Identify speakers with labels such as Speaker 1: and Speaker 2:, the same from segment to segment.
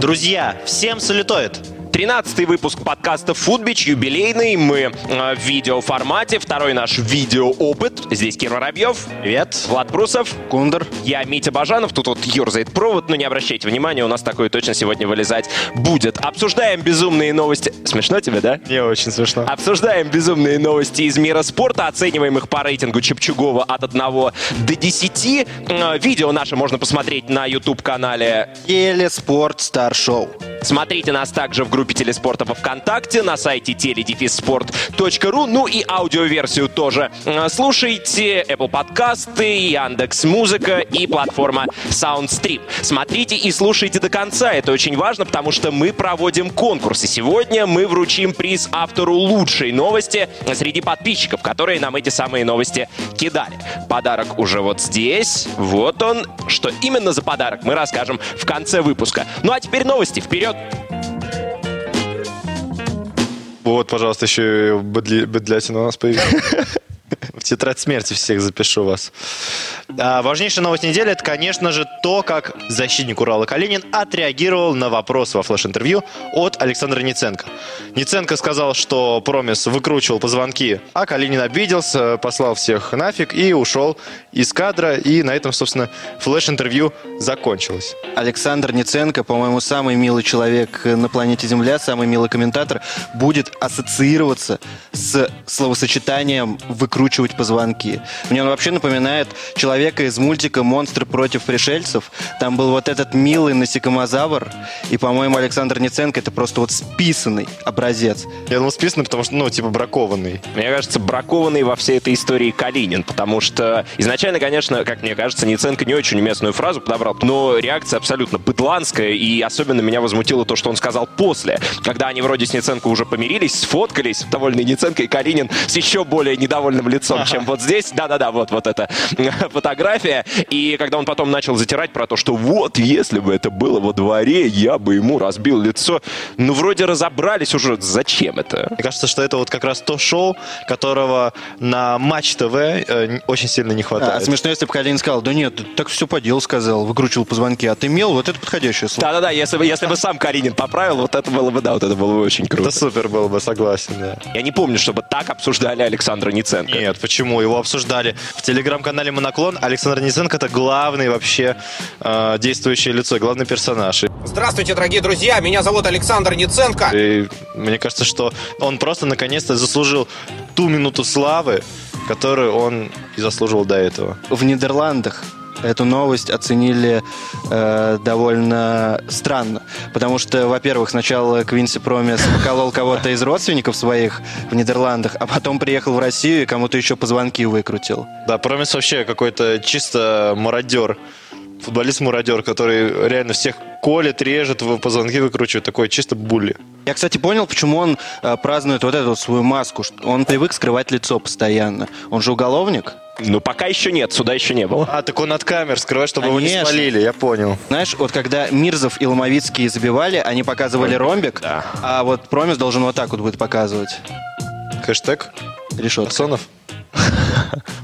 Speaker 1: Друзья, всем салютует!
Speaker 2: 13 выпуск подкаста Foodbitch, юбилейный. Мы э, в видеоформате. Второй наш видеоопыт. Здесь Кир Воробьев.
Speaker 1: Привет.
Speaker 2: Влад Прусов.
Speaker 1: Кундер.
Speaker 2: Я Митя Бажанов. Тут вот ерзает провод, но не обращайте внимания, у нас такое точно сегодня вылезать будет. Обсуждаем безумные новости. Смешно тебе, да?
Speaker 1: Не очень смешно.
Speaker 2: Обсуждаем безумные новости из мира спорта, оцениваем их по рейтингу Чепчугова от 1 до 10. Э, Видео наше можно посмотреть на YouTube-канале
Speaker 1: Телеспорт Стар Шоу.
Speaker 2: Смотрите нас также в группе Телеспорта во Вконтакте, на сайте teledefissport.ru, ну и аудиоверсию тоже. Э, Слушайте Apple подкасты, Яндекс Музыка и платформа Soundstream. Смотрите и слушайте до конца, это очень важно, потому что мы проводим конкурс, и сегодня мы вручим приз автору лучшей новости среди подписчиков, которые нам эти самые новости кидали. Подарок уже вот здесь, вот он. Что именно за подарок, мы расскажем в конце выпуска. Ну а теперь новости, вперед!
Speaker 3: Вот, пожалуйста, еще быдлятина у нас появилась. Тетрадь смерти всех запишу вас.
Speaker 1: А, важнейшая новость недели – это, конечно же, то, как защитник Урала Калинин отреагировал на вопрос во флеш-интервью от Александра Ниценко. Ниценко сказал, что Промис выкручивал позвонки, а Калинин обиделся, послал всех нафиг и ушел из кадра. И на этом, собственно, флеш-интервью закончилось.
Speaker 4: Александр Ниценко, по-моему, самый милый человек на планете Земля, самый милый комментатор, будет ассоциироваться с словосочетанием «выкручивать позвонки». Мне он вообще напоминает человека из мультика «Монстры против пришельцев». Там был вот этот милый насекомозавр, и, по-моему, Александр Ниценко это просто вот списанный образец.
Speaker 3: Я думал, списанный, потому что, ну, типа, бракованный.
Speaker 2: Мне кажется, бракованный во всей этой истории Калинин, потому что изначально, конечно, как мне кажется, Ниценко не очень уместную фразу подобрал, но реакция абсолютно быдланская, и особенно меня возмутило то, что он сказал после, когда они вроде с Ниценко уже помирились, сфоткались, довольный Ниценко и Калинин с еще более недовольным лицом, чем вот здесь. Да-да-да, вот, вот эта фотография. И когда он потом начал затирать про то, что вот, если бы это было во дворе, я бы ему разбил лицо. Ну, вроде разобрались уже, зачем это?
Speaker 1: Мне кажется, что это вот как раз то шоу, которого на Матч ТВ э, очень сильно не
Speaker 4: А,
Speaker 1: хватает.
Speaker 4: смешно, если бы Калинин сказал, да нет, так все по делу сказал, выкручивал позвонки, а ты мел, вот это подходящее слово.
Speaker 2: Да-да-да, если бы, если бы сам Каринин поправил, вот это было бы, да, вот это было бы очень круто.
Speaker 3: Это супер было бы, согласен, да.
Speaker 2: Я не помню, чтобы так обсуждали Александра Ниценко.
Speaker 1: Нет, почему? Его обсуждали в телеграм-канале Моноклон. Александр Ниценко это главный вообще э, действующее лицо, главный персонаж.
Speaker 5: Здравствуйте, дорогие друзья, меня зовут Александр Ниценко.
Speaker 1: и мне кажется, что он просто наконец-то заслужил ту минуту славы, которую он и заслуживал до этого.
Speaker 4: в Нидерландах эту новость оценили э, довольно странно. Потому что, во-первых, сначала Квинси Промис поколол кого-то из родственников своих в Нидерландах, а потом приехал в Россию и кому-то еще позвонки выкрутил.
Speaker 1: Да, Промис вообще какой-то чисто мародер. Футболист-мародер, который реально всех колет, режет, в- позвонки выкручивает. Такой чисто булли.
Speaker 4: Я, кстати, понял, почему он э, празднует вот эту вот свою маску. Он привык скрывать лицо постоянно. Он же уголовник.
Speaker 2: Ну, пока еще нет, суда еще не было.
Speaker 1: А, так он от камер скрывает, чтобы его не
Speaker 4: Конечно.
Speaker 1: спалили, я понял.
Speaker 4: Знаешь, вот когда Мирзов и Ломовицкий забивали, они показывали ромбик,
Speaker 2: Да.
Speaker 4: а вот Промис должен вот так вот будет показывать.
Speaker 1: Хэштег
Speaker 4: Решетка.
Speaker 1: Арсонов.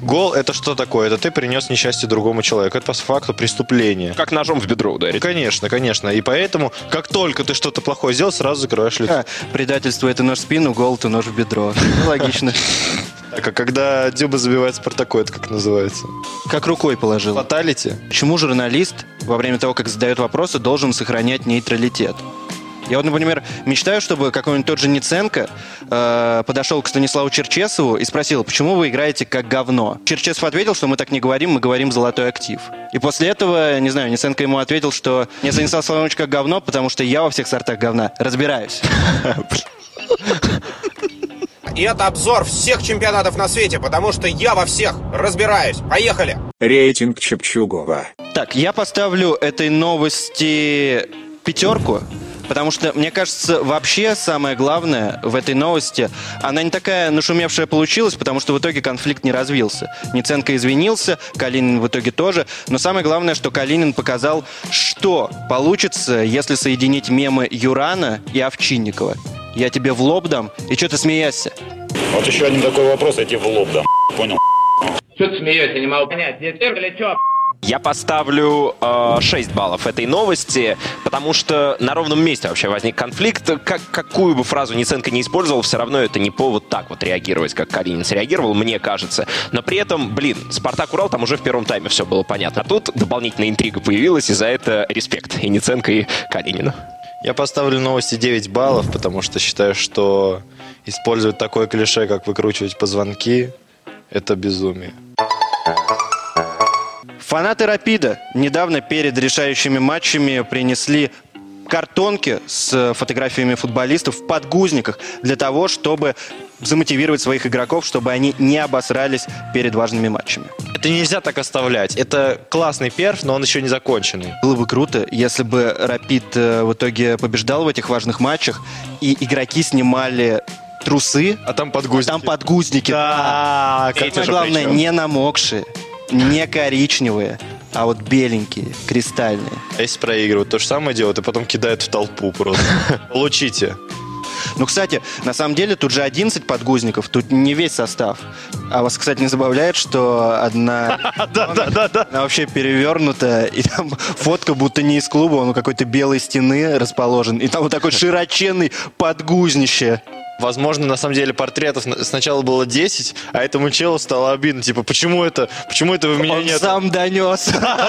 Speaker 1: Гол это что такое? Это ты принес несчастье другому человеку. Это по факту преступление.
Speaker 2: Как ножом в бедро ударить.
Speaker 1: Конечно, конечно. И поэтому, как только ты что-то плохое сделал, сразу закрываешь лицо.
Speaker 4: А, предательство это нож в спину, гол это нож в бедро. Ну, Логично.
Speaker 1: Так, а когда Дюба забивает Спартаку, это как называется?
Speaker 4: Как рукой положил.
Speaker 1: Фаталити?
Speaker 4: Почему журналист во время того, как задает вопросы, должен сохранять нейтралитет? Я вот, например, мечтаю, чтобы какой-нибудь тот же Ниценко э, подошел к Станиславу Черчесову и спросил, почему вы играете как говно? Черчесов ответил, что мы так не говорим, мы говорим золотой актив. И после этого, не знаю, Ниценко ему ответил, что не Станислав Славович как говно, потому что я во всех сортах говна разбираюсь.
Speaker 5: И это обзор всех чемпионатов на свете, потому что я во всех разбираюсь. Поехали!
Speaker 6: Рейтинг Чепчугова.
Speaker 4: Так, я поставлю этой новости пятерку, потому что, мне кажется, вообще самое главное в этой новости, она не такая нашумевшая получилась, потому что в итоге конфликт не развился. Ниценко извинился, Калинин в итоге тоже, но самое главное, что Калинин показал, что получится, если соединить мемы Юрана и Овчинникова. Я тебе в лоб дам, и что ты смеешься?
Speaker 7: Вот еще один такой вопрос, я тебе в лоб дам. Понял?
Speaker 8: Что ты смеешься, не могу понять. Здесь цирк или чё?
Speaker 2: Я поставлю э, 6 баллов этой новости, потому что на ровном месте вообще возник конфликт. Как, какую бы фразу Ниценко не использовал, все равно это не повод так вот реагировать, как Калинин среагировал, мне кажется. Но при этом, блин, Спартак Урал там уже в первом тайме все было понятно. А тут дополнительная интрига появилась, и за это респект и Ниценко, и Калинину.
Speaker 1: Я поставлю новости 9 баллов, потому что считаю, что использовать такое клише, как выкручивать позвонки, это безумие.
Speaker 4: Фанаты «Рапида» недавно перед решающими матчами принесли картонки с фотографиями футболистов в подгузниках для того, чтобы замотивировать своих игроков, чтобы они не обосрались перед важными матчами.
Speaker 1: Это нельзя так оставлять. Это классный перф, но он еще не законченный.
Speaker 4: Было бы круто, если бы «Рапид» э, в итоге побеждал в этих важных матчах, и игроки снимали трусы,
Speaker 1: А там подгузники.
Speaker 4: там подгузники.
Speaker 1: Да, как-
Speaker 4: самое главное, не намокшие, не коричневые, а вот беленькие, кристальные.
Speaker 1: А если проигрывают, то же самое делают, и потом кидают в толпу просто. Получите.
Speaker 4: Ну, кстати, на самом деле тут же 11 подгузников, тут не весь состав. А вас, кстати, не забавляет, что одна
Speaker 1: Да-да-да.
Speaker 4: она вообще перевернута, и там фотка будто не из клуба, он у какой-то белой стены расположен, и там вот такой широченный подгузнище.
Speaker 1: Возможно, на самом деле портретов на- сначала было 10, а этому челу стало обидно. Типа, почему это, почему это в меня
Speaker 4: Он
Speaker 1: нет?
Speaker 4: сам донес.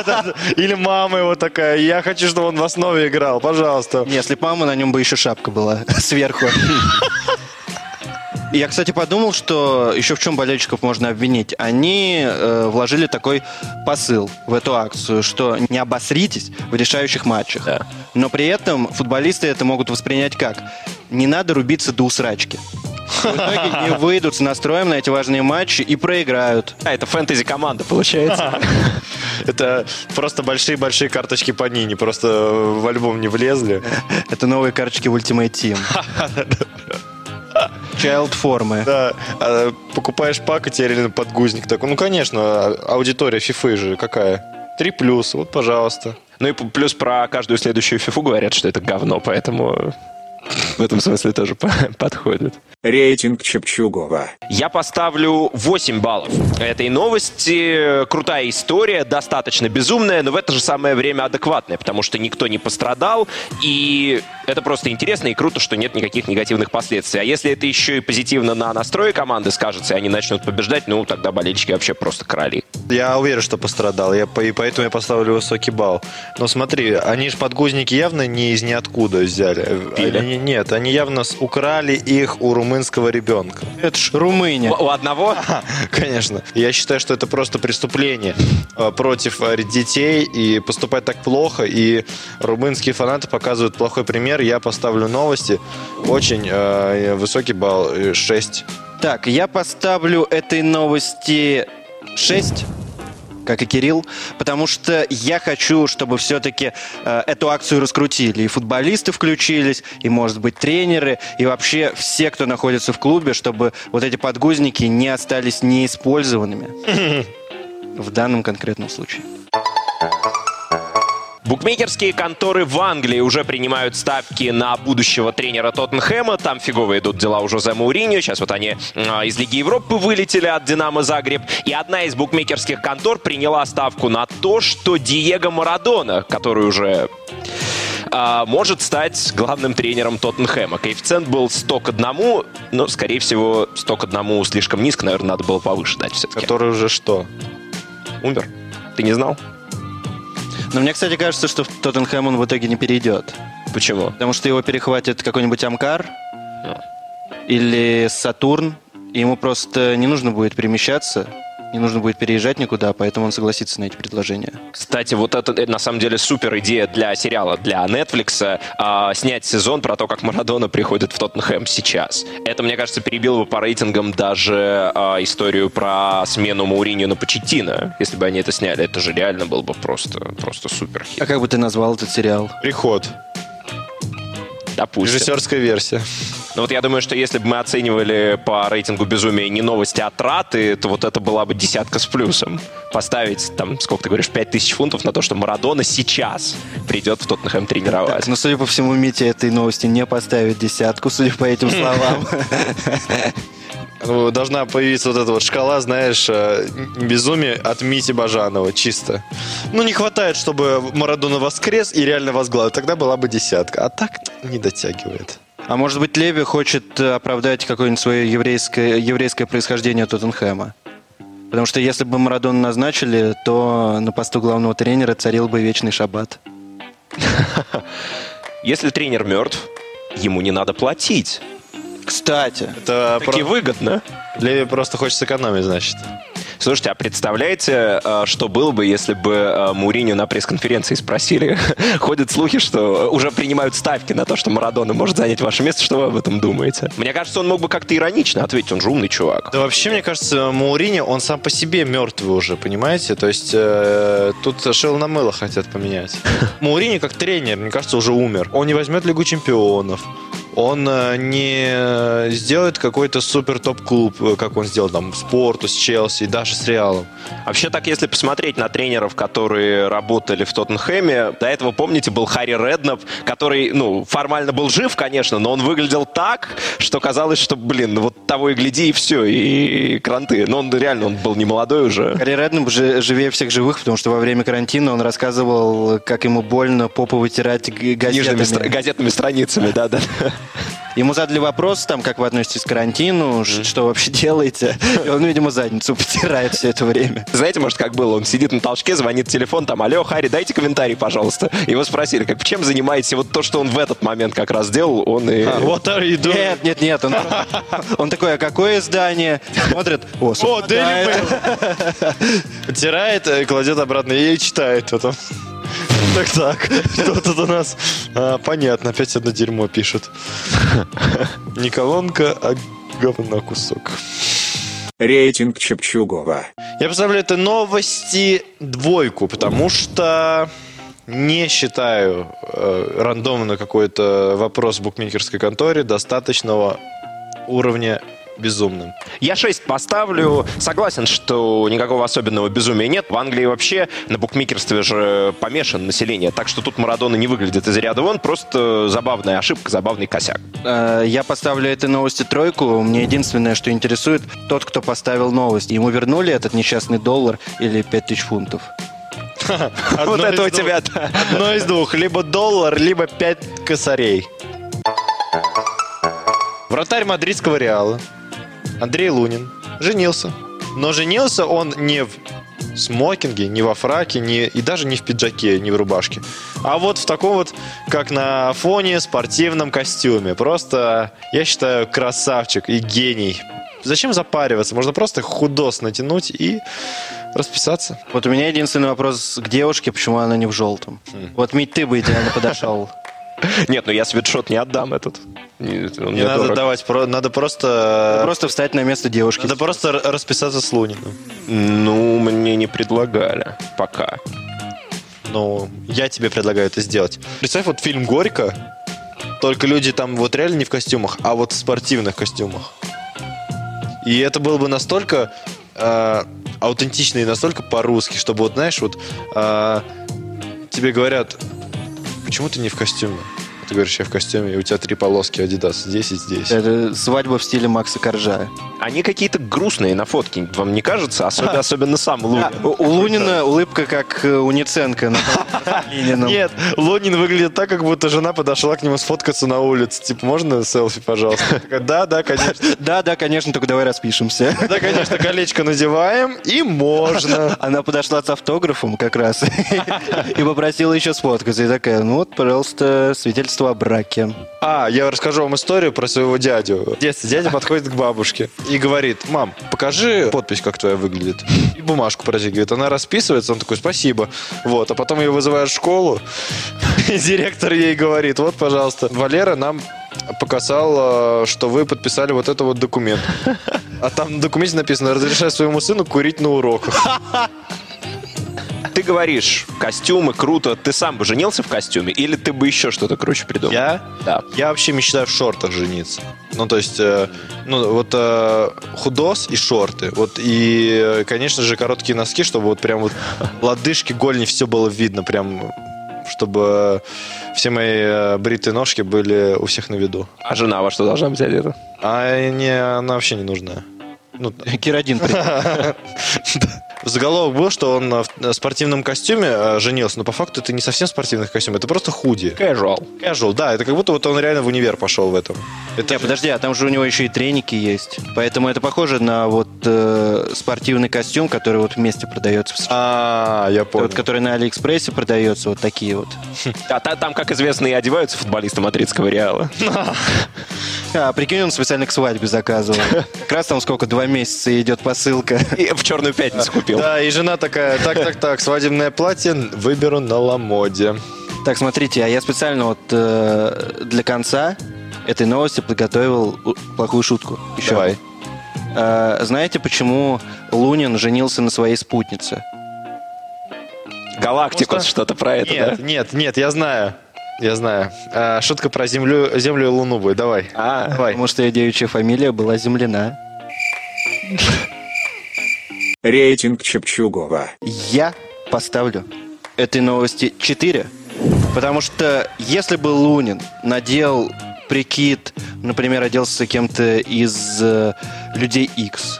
Speaker 1: Или мама его такая, я хочу, чтобы он в основе играл, пожалуйста.
Speaker 4: Не, Если мама, на нем бы еще шапка была сверху. Я, кстати, подумал, что еще в чем болельщиков можно обвинить. Они э, вложили такой посыл в эту акцию, что не обосритесь в решающих матчах. Но при этом футболисты это могут воспринять как? Не надо рубиться до усрачки. В итоге не выйдут с настроем на эти важные матчи и проиграют.
Speaker 2: А, это фэнтези-команда, получается.
Speaker 1: Это просто большие-большие карточки по Нине, просто в альбом не влезли.
Speaker 4: Это новые карточки в Ultimate Team. Child формы.
Speaker 1: Да, а покупаешь пак и тебе реально подгузник такой. Ну, конечно, аудитория фифы же какая? Три плюс, вот, пожалуйста.
Speaker 2: Ну и плюс про каждую следующую фифу говорят, что это говно, поэтому в этом смысле тоже по- подходит.
Speaker 6: Рейтинг Чепчугова.
Speaker 2: Я поставлю 8 баллов этой новости. Крутая история, достаточно безумная, но в это же самое время адекватная, потому что никто не пострадал, и это просто интересно и круто, что нет никаких негативных последствий. А если это еще и позитивно на настрое команды скажется, и они начнут побеждать, ну, тогда болельщики вообще просто короли.
Speaker 1: Я уверен, что пострадал, я, и поэтому я поставлю высокий балл. Но смотри, они же подгузники явно не из ниоткуда взяли.
Speaker 2: Пили?
Speaker 1: Они- нет, они явно с- украли их у румынского ребенка.
Speaker 4: Это ж Румыния.
Speaker 2: У у одного
Speaker 1: Конечно. Я считаю, что это просто преступление э, против э, детей, и поступать так плохо, и румынские фанаты показывают плохой пример. Я поставлю новости. Очень э, высокий балл, э, 6.
Speaker 4: Так, я поставлю этой новости 6 как и Кирилл, потому что я хочу, чтобы все-таки э, эту акцию раскрутили. И футболисты включились, и, может быть, тренеры, и вообще все, кто находится в клубе, чтобы вот эти подгузники не остались неиспользованными в данном конкретном случае.
Speaker 2: Букмекерские конторы в Англии уже принимают ставки на будущего тренера Тоттенхэма. Там фигово идут дела у Жозе Мауриньо. Сейчас вот они а, из Лиги Европы вылетели от Динамо Загреб. И одна из букмекерских контор приняла ставку на то, что Диего Марадона, который уже а, может стать главным тренером Тоттенхэма. Коэффициент был 100 к 1, но, скорее всего, 100 к 1 слишком низко, наверное, надо было повыше дать все-таки.
Speaker 1: Который уже что?
Speaker 2: Умер. Ты не знал?
Speaker 4: Но мне, кстати, кажется, что в Тоттенхэм он в итоге не перейдет.
Speaker 2: Почему?
Speaker 4: Потому что его перехватит какой-нибудь Амкар или Сатурн, и ему просто не нужно будет перемещаться, не нужно будет переезжать никуда, поэтому он согласится на эти предложения.
Speaker 2: Кстати, вот это, это на самом деле супер идея для сериала, для Netflix, а, снять сезон про то, как Марадона приходит в Тоттенхэм сейчас. Это, мне кажется, перебило бы по рейтингам даже а, историю про смену Мауриньо на Почеттино. Если бы они это сняли, это же реально был бы просто, просто супер хит.
Speaker 4: А как бы ты назвал этот сериал?
Speaker 1: Приход.
Speaker 2: Допустим.
Speaker 1: Режиссерская версия.
Speaker 2: Но вот я думаю, что если бы мы оценивали по рейтингу безумия не новости, а траты, то вот это была бы десятка с плюсом. Поставить, там, сколько ты говоришь, 5000 фунтов на то, что Марадона сейчас придет в Тоттенхэм тренировать.
Speaker 4: Так, ну, судя по всему, Митя этой новости не поставит десятку, судя по этим словам.
Speaker 1: Ну, Должна появиться вот эта вот шкала, знаешь, э, безумие от Мити Бажанова, чисто. Ну, не хватает, чтобы Марадона воскрес и реально возглавил. Тогда была бы десятка. А так не дотягивает.
Speaker 4: А может быть, Леви хочет э, оправдать какое-нибудь свое еврейское, еврейское происхождение Тоттенхэма? Потому что если бы Марадона назначили, то на посту главного тренера царил бы вечный шаббат.
Speaker 2: Если тренер мертв, ему не надо платить.
Speaker 4: Кстати,
Speaker 1: Это
Speaker 2: Таки
Speaker 1: про-
Speaker 2: выгодно.
Speaker 1: Леви просто хочет сэкономить, значит.
Speaker 2: Слушайте, а представляете, э, что было бы, если бы э, Муриню на пресс-конференции спросили? Ходят слухи, что уже принимают ставки на то, что Марадона может занять ваше место. Что вы об этом думаете? Мне кажется, он мог бы как-то иронично ответить. Он же умный чувак.
Speaker 1: Да вообще, мне кажется, Маурини, он сам по себе мертвый уже, понимаете? То есть э, тут шел на мыло хотят поменять. Маурини как тренер, мне кажется, уже умер. Он не возьмет Лигу чемпионов. Он э, не сделает какой-то супер топ-клуб, э, как он сделал там с Порту, с Челси, даже с Реалом.
Speaker 2: Вообще так, если посмотреть на тренеров, которые работали в Тоттенхэме, до этого, помните, был Харри Реднап, который, ну, формально был жив, конечно, но он выглядел так, что казалось, что, блин, ну вот того и гляди, и все, и, кранты. Но он реально, он был не молодой уже.
Speaker 4: Харри Реднап же живее всех живых, потому что во время карантина он рассказывал, как ему больно попу вытирать газетами.
Speaker 2: газетными страницами, да-да.
Speaker 4: Ему задали вопрос, там, как вы относитесь к карантину, что вообще делаете. И он, видимо, задницу потирает все это время.
Speaker 2: Знаете, может, как было? Он сидит на толчке, звонит телефон, там, алло, Харри, дайте комментарий, пожалуйста. Его спросили, как, чем занимаетесь? Вот то, что он в этот момент как раз делал, он и...
Speaker 1: What are you doing?
Speaker 4: Нет, нет, нет. Он, он такой, а какое издание? Смотрит, о,
Speaker 1: О. Daily Mail. Потирает, э, кладет обратно и читает потом. Так, так, что тут у нас? А, понятно, опять одно дерьмо пишет. Не колонка, а говно кусок.
Speaker 6: Рейтинг Чепчугова.
Speaker 1: Я поставлю это новости двойку, потому что не считаю э, рандомно какой-то вопрос в букмекерской конторе достаточного уровня безумным.
Speaker 2: Я 6 поставлю. Согласен, что никакого особенного безумия нет. В Англии вообще на букмекерстве же помешан население. Так что тут Марадона не выглядит из ряда вон. Просто забавная ошибка, забавный косяк.
Speaker 4: Э, Я поставлю этой новости тройку. Мне единственное, что интересует, тот, кто поставил новость. Ему вернули этот несчастный доллар или 5000 фунтов?
Speaker 2: вот это у тебя.
Speaker 1: Одно из двух. Либо доллар, либо пять косарей. Вратарь мадридского Реала Андрей Лунин женился. Но женился он не в смокинге, не во фраке, не, и даже не в пиджаке, не в рубашке. А вот в таком вот, как на фоне, спортивном костюме. Просто, я считаю, красавчик и гений. Зачем запариваться? Можно просто худос натянуть и расписаться.
Speaker 4: Вот у меня единственный вопрос к девушке, почему она не в желтом. Вот, Мить, ты бы идеально подошел.
Speaker 2: Нет, ну я свитшот не отдам этот. Не, он
Speaker 1: Не
Speaker 2: мне
Speaker 1: надо
Speaker 2: дорог.
Speaker 1: давать, про- надо просто...
Speaker 4: Просто встать на место девушки.
Speaker 1: Надо просто расписаться с Луниным.
Speaker 2: Ну, мне не предлагали. Пока.
Speaker 1: Ну, я тебе предлагаю это сделать. Представь, вот фильм «Горько», только люди там вот реально не в костюмах, а вот в спортивных костюмах. И это было бы настолько э, аутентично и настолько по-русски, чтобы вот, знаешь, вот э, тебе говорят, почему ты не в костюме? А Ты говоришь, я в костюме, и у тебя три полоски Adidas здесь и здесь.
Speaker 4: Это свадьба в стиле Макса Коржа.
Speaker 2: Они какие-то грустные на фотке, вам не кажется? Особенно, особенно сам Лунин.
Speaker 4: У, у Лунина улыбка как э, у Ленином.
Speaker 1: Нет, Лунин выглядит так, как будто жена подошла к нему сфоткаться на улице. Типа, можно селфи, пожалуйста? Да, да, конечно.
Speaker 4: Да, да, конечно, только давай распишемся.
Speaker 1: Да, конечно, колечко надеваем, и можно.
Speaker 4: Она подошла с автографом как раз и попросила еще сфоткаться. И такая, ну вот, пожалуйста, свидетельство о браке.
Speaker 1: А, я расскажу вам историю про своего дядю. В детстве дядя подходит к бабушке и говорит, мам, покажи подпись, как твоя выглядит. И бумажку протягивает. Она расписывается, он такой, спасибо. Вот, а потом ее вызывают в школу, и директор ей говорит, вот, пожалуйста, Валера нам показал, что вы подписали вот этот вот документ. А там на документе написано, разрешаю своему сыну курить на уроках.
Speaker 2: Ты говоришь, костюмы, круто. Ты сам бы женился в костюме? Или ты бы еще что-то круче придумал?
Speaker 1: Я?
Speaker 2: Да.
Speaker 1: Я вообще мечтаю в шортах жениться. Ну, то есть, э, ну, вот э, худос и шорты. Вот, и, э, конечно же, короткие носки, чтобы вот прям вот лодыжки, голени, все было видно, прям, чтобы все мои э, бритые ножки были у всех на виду.
Speaker 2: А жена во что должна быть одета?
Speaker 1: А не, она вообще не нужна. Ну,
Speaker 4: Кир-1.
Speaker 1: заголовок был, что он э, в спортивном костюме э, женился, но по факту это не совсем спортивный костюм, это просто худи.
Speaker 2: Casual.
Speaker 1: Casual, да, это как будто вот он реально в универ пошел в этом. Это
Speaker 4: Не, подожди, а там же у него еще и треники есть. Поэтому это похоже на вот э, спортивный костюм, который вот вместе продается.
Speaker 1: А, я понял.
Speaker 4: Вот, который на Алиэкспрессе продается, вот такие вот.
Speaker 2: А та- там, как известно, и одеваются футболисты мадридского Реала.
Speaker 4: А, прикинь, он специально к свадьбе заказывал. Как раз там сколько, два месяца идет посылка.
Speaker 2: И в черную пятницу купил.
Speaker 1: Да, и жена такая, так, так, так, свадебное платье выберу на Ламоде.
Speaker 4: Так, смотрите, а я специально вот э, для конца этой новости подготовил плохую шутку. Еще.
Speaker 1: Давай.
Speaker 4: Э, знаете, почему Лунин женился на своей спутнице?
Speaker 2: Галактикус, что-то про это,
Speaker 1: Нет,
Speaker 2: да?
Speaker 1: нет, нет, я знаю. Я знаю. А, шутка про землю, землю и луну будет. Давай.
Speaker 2: А,
Speaker 1: Давай.
Speaker 4: Потому что ее девичья фамилия была земляна.
Speaker 6: Рейтинг Чепчугова.
Speaker 4: Я поставлю этой новости 4. Потому что если бы Лунин надел прикид, например, оделся кем-то из э, людей X,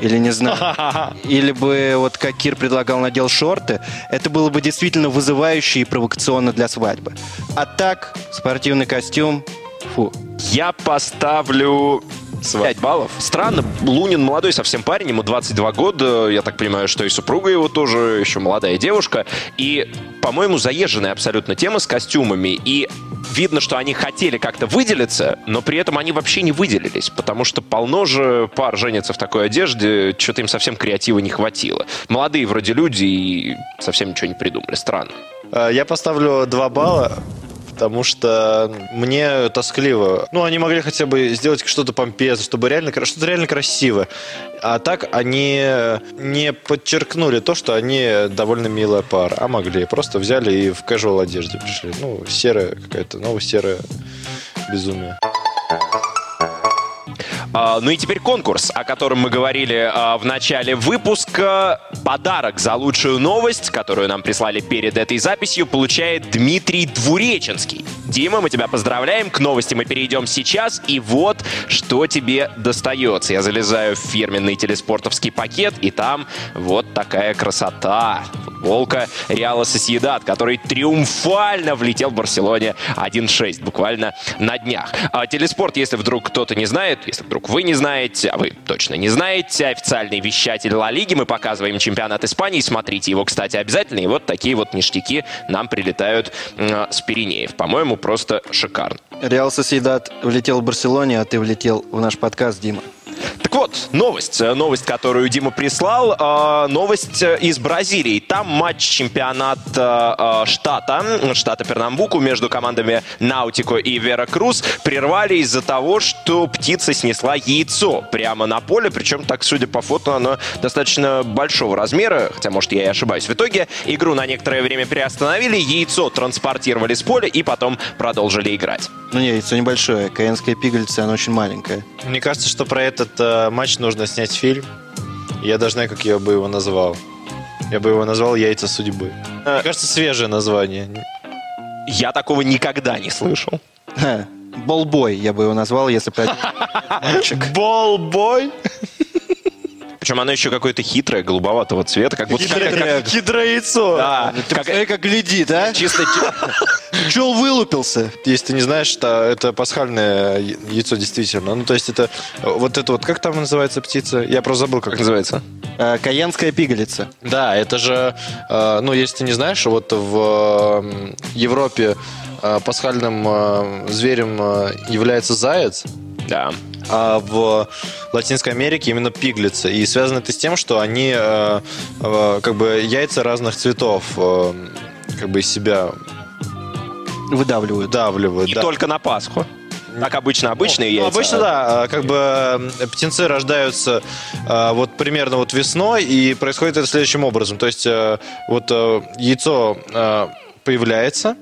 Speaker 4: или не знаю, или бы вот как Кир предлагал, надел шорты, это было бы действительно вызывающе и провокационно для свадьбы. А так, спортивный костюм, фу.
Speaker 2: Я поставлю 5 баллов. Странно, Лунин молодой совсем парень, ему 22 года. Я так понимаю, что и супруга его тоже еще молодая девушка. И, по-моему, заезженная абсолютно тема с костюмами. И видно, что они хотели как-то выделиться, но при этом они вообще не выделились, потому что полно же пар женятся в такой одежде, что-то им совсем креатива не хватило. Молодые вроде люди и совсем ничего не придумали. Странно.
Speaker 1: А, Я поставлю 2 балла, потому что мне тоскливо. Ну, они могли хотя бы сделать что-то помпезное, чтобы реально, что-то реально красивое. А так они не подчеркнули то, что они довольно милая пара. А могли. Просто взяли и в casual одежде пришли. Ну, серая какая-то, ну, серое безумие.
Speaker 2: А, Ну и теперь конкурс, о котором мы говорили а, в начале выпуска. Подарок за лучшую новость, которую нам прислали перед этой записью, получает Дмитрий Двуреченский. Дима, мы тебя поздравляем. К новости мы перейдем сейчас. И вот, что тебе достается. Я залезаю в фирменный телеспортовский пакет, и там вот такая красота. Футболка Реала Сосьедад, который триумфально влетел в Барселоне 1-6 буквально на днях. А телеспорт, если вдруг кто-то не знает, если вдруг вы не знаете, а вы точно не знаете, официальный вещатель Ла Лиги, мы показываем чемпионат Испании, смотрите его, кстати, обязательно, и вот такие вот ништяки нам прилетают м, с Пиренеев. По-моему, просто шикарно.
Speaker 4: Реал Соседат влетел в Барселоне, а ты влетел в наш подкаст, Дима.
Speaker 2: Так вот, новость. Э, Новость, которую Дима прислал. э, Новость э, из Бразилии. Там матч чемпионата штата, штата Пернамбуку между командами Наутико и Вера Круз прервали из-за того, что птица снесла яйцо прямо на поле. Причем, так, судя по фото, оно достаточно большого размера, хотя, может, я и ошибаюсь. В итоге игру на некоторое время приостановили, яйцо транспортировали с поля и потом продолжили играть.
Speaker 4: Ну не, яйцо небольшое. Каенская пигалица, она очень маленькая.
Speaker 1: Мне кажется, что про этот э, матч нужно снять фильм. Я даже знаю, как я бы его назвал. Я бы его назвал «Яйца судьбы». Мне кажется, свежее название.
Speaker 2: Я такого никогда не слышал.
Speaker 4: Болбой, я бы его назвал, если бы...
Speaker 1: Болбой?
Speaker 2: Причем оно еще какое-то хитрое, голубоватого цвета, как будто как- как-
Speaker 1: Хитрое яйцо.
Speaker 2: Да,
Speaker 4: Ты
Speaker 2: как-
Speaker 4: посмотри, как глядит, а?
Speaker 2: чисто чи-
Speaker 4: Чел вылупился?
Speaker 1: Если ты не знаешь, что это пасхальное яйцо действительно. Ну, то есть это э, вот это вот, как там называется птица? Я просто забыл, как
Speaker 2: как называется.
Speaker 4: А, Каенская пигалица.
Speaker 1: Да, это же, э, ну, если ты не знаешь, вот в э, Европе э, пасхальным э, зверем э, является заяц,
Speaker 2: Да.
Speaker 1: А в Латинской Америке именно пиглица. И связано это с тем, что они э, э, как бы яйца разных цветов э, как бы из себя
Speaker 4: Выдавливают.
Speaker 1: давливают.
Speaker 2: И
Speaker 1: да.
Speaker 2: только на Пасху. Как обычно, обычные
Speaker 1: Ну,
Speaker 2: яйца.
Speaker 1: обычно, да. э, Как бы птенцы рождаются вот примерно вот весной, и происходит это следующим образом. То есть вот яйцо появляется,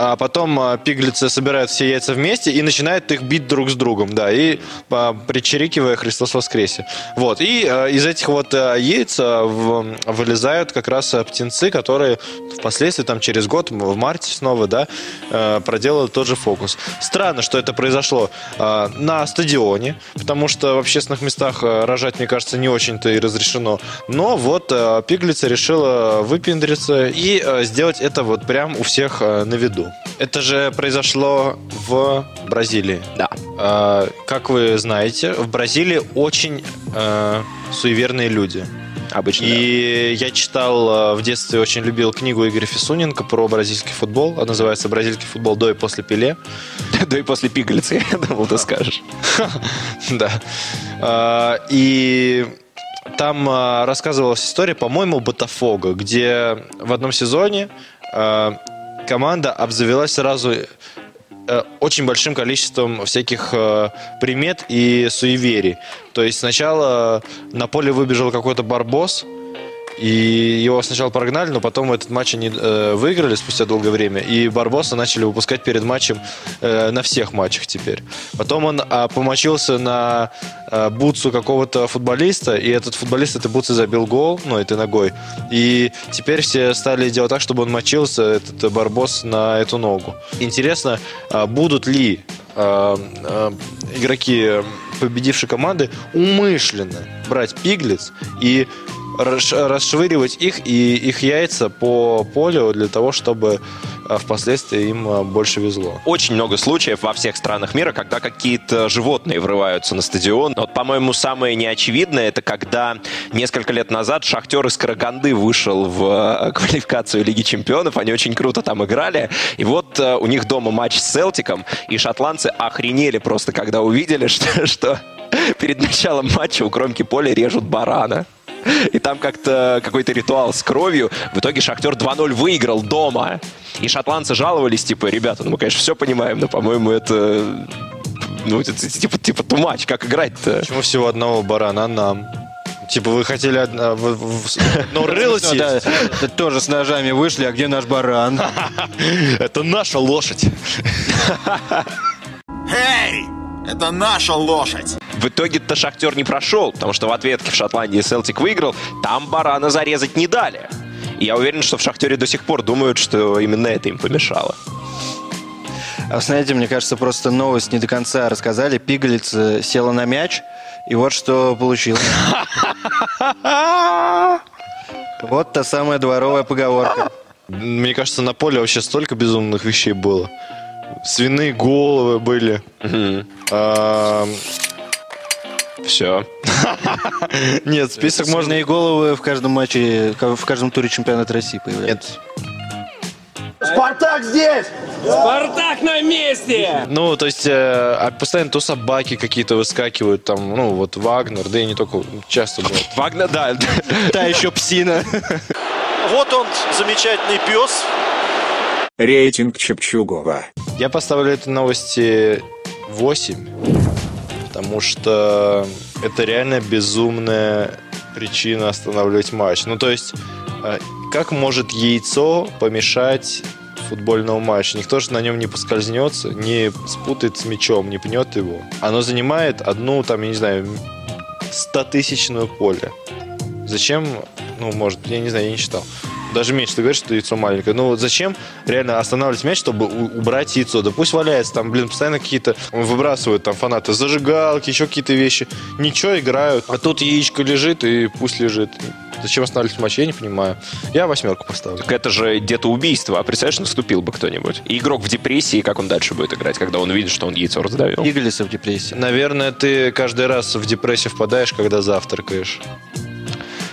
Speaker 1: а потом а, пиглицы собирают все яйца вместе и начинают их бить друг с другом, да, и а, причерикивая Христос воскресе. Вот, и а, из этих вот яиц вылезают как раз птенцы, которые впоследствии, там, через год, в марте снова, да, проделают тот же фокус. Странно, что это произошло на стадионе, потому что в общественных местах рожать, мне кажется, не очень-то и разрешено. Но вот пиглица решила выпендриться и сделать это вот прям у всех на виду. Это же произошло в Бразилии.
Speaker 2: Да.
Speaker 1: А, Как вы знаете, в Бразилии очень э, суеверные люди.
Speaker 2: Обычно. да.
Speaker 1: И я читал э, в детстве, очень любил книгу Игоря Фисуненко про бразильский футбол. Она называется «Бразильский футбол до и после Пеле».
Speaker 2: Да и после пигалицы, я думал, ты скажешь.
Speaker 1: Да. А, И там а, рассказывалась история, по-моему, Ботафога, где в одном сезоне команда обзавелась сразу э, очень большим количеством всяких э, примет и суеверий. То есть сначала на поле выбежал какой-то барбос, и его сначала прогнали, но потом этот матч они э, выиграли спустя долгое время. И Барбоса начали выпускать перед матчем э, на всех матчах теперь. Потом он а, помочился на э, бутсу какого-то футболиста, и этот футболист этой бутсы забил гол, ну, этой ногой. И теперь все стали делать так, чтобы он мочился, этот э, Барбос, на эту ногу. Интересно, а, будут ли э, э, игроки э, победившей команды умышленно брать пиглиц и расшвыривать их и их яйца по полю для того, чтобы э, впоследствии им э, больше везло.
Speaker 2: Очень много случаев во всех странах мира, когда какие-то животные врываются на стадион. Вот, по-моему, самое неочевидное, это когда несколько лет назад Шахтер из Караганды вышел в э, квалификацию Лиги Чемпионов. Они очень круто там играли. И вот у них дома матч с Селтиком, и шотландцы охренели просто, когда увидели, что, что перед началом матча у кромки поля режут барана. И там как-то какой-то ритуал с кровью. В итоге Шахтер 2-0 выиграл дома. И шотландцы жаловались, типа, ребята, ну мы, конечно, все понимаем, но, по-моему, это... Ну, это, типа, типа тумач, как играть-то?
Speaker 1: Почему всего одного барана нам? Типа вы хотели в- в- ну, рыло
Speaker 4: да,
Speaker 1: съесть?
Speaker 4: да, тоже с ножами вышли, а где наш баран?
Speaker 1: Это наша лошадь.
Speaker 7: Эй! Это наша лошадь!
Speaker 2: В итоге-то Шахтер не прошел, потому что в ответке в Шотландии Селтик выиграл, там барана зарезать не дали. И я уверен, что в Шахтере до сих пор думают, что именно это им помешало.
Speaker 4: А знаете, мне кажется, просто новость не до конца рассказали. Пигалица села на мяч, и вот что получилось. Вот та самая дворовая поговорка.
Speaker 1: Мне кажется, на поле вообще столько безумных вещей было. Свиные головы были.
Speaker 2: Все.
Speaker 1: Нет, список можно...
Speaker 4: И головы в каждом матче, в каждом туре чемпионата России появляются.
Speaker 8: Спартак на месте!
Speaker 1: Ну, то есть, э, а постоянно то собаки какие-то выскакивают, там, ну, вот Вагнер, да и не только, часто бывает.
Speaker 2: Вагнер, да.
Speaker 4: Та еще псина.
Speaker 9: Вот он, замечательный пес.
Speaker 6: Рейтинг Чепчугова.
Speaker 1: Я поставлю этой новости 8, потому что это реально безумная причина останавливать матч. Ну, то есть, э, как может яйцо помешать футбольному матчу? Никто же на нем не поскользнется, не спутает с мячом, не пнет его. Оно занимает одну, там, я не знаю, 100-тысячную поле. Зачем, ну, может, я не знаю, я не считал. Даже меньше, ты говоришь, что яйцо маленькое. Ну вот зачем реально останавливать мяч, чтобы убрать яйцо? Да пусть валяется, там, блин, постоянно какие-то выбрасывают там фанаты зажигалки, еще какие-то вещи. Ничего, играют. А тут яичко лежит, и пусть лежит. Зачем останавливать матч, я не понимаю. Я восьмерку поставлю.
Speaker 2: Так это же где-то убийство. А представляешь, наступил бы кто-нибудь. И игрок в депрессии, как он дальше будет играть, когда он видит, что он яйцо раздавил?
Speaker 4: Пигалица в депрессии.
Speaker 1: Наверное, ты каждый раз в депрессию впадаешь, когда завтракаешь.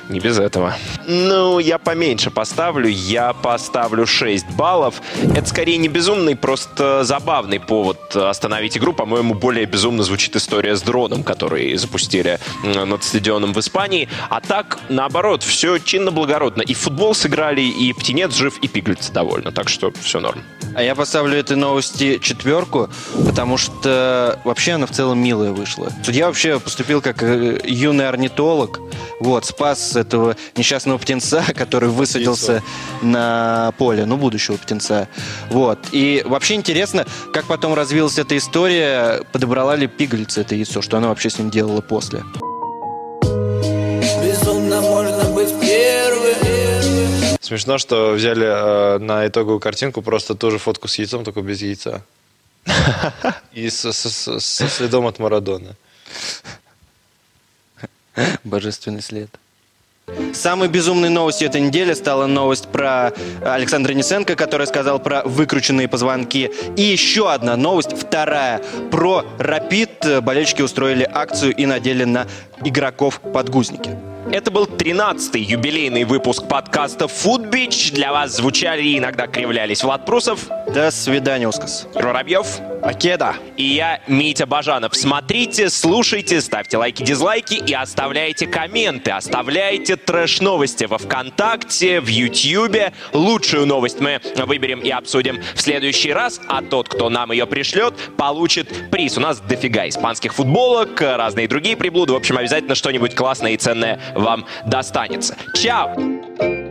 Speaker 2: Не без этого. Ну, я поменьше поставлю. Я поставлю 6 баллов. Это скорее не безумный, просто забавный повод остановить игру. По-моему, более безумно звучит история с дроном, который запустили над стадионом в Испании. А так, наоборот, все чинно-благородно. И футбол сыграли, и птенец жив, и пиглица довольна. Так что все норм.
Speaker 4: А я поставлю этой новости четверку, потому что вообще она в целом милая вышла. Судья вообще поступил как э, юный орнитолог, вот, спас этого несчастного птенца, который высадился на поле, ну, будущего птенца. Вот. И вообще интересно, как потом развилась эта история, подобрала ли пигалица это яйцо, что она вообще с ним делала после.
Speaker 1: Смешно, что взяли э, на итоговую картинку просто ту же фотку с яйцом, только без яйца. И со, со- со- следом от Марадона.
Speaker 4: Божественный след. Самой безумной новостью этой недели стала новость про Александра Несенко, который сказал про выкрученные позвонки. И еще одна новость, вторая, про Рапид. Болельщики устроили акцию и надели на игроков подгузники.
Speaker 2: Это был 13-й юбилейный выпуск подкаста Foodbeach. Для вас звучали и иногда кривлялись Влад Прусов,
Speaker 4: До свидания, Ускас.
Speaker 2: Воробьев,
Speaker 1: Покеда!
Speaker 2: и я, Митя Бажанов. Смотрите, слушайте, ставьте лайки, дизлайки и оставляйте комменты. Оставляйте трэш-новости во Вконтакте, в Ютьюбе. Лучшую новость мы выберем и обсудим в следующий раз, а тот, кто нам ее пришлет, получит приз. У нас дофига испанских футболок, разные другие приблуды. В общем, обязательно что-нибудь классное и ценное вам достанется. Чао!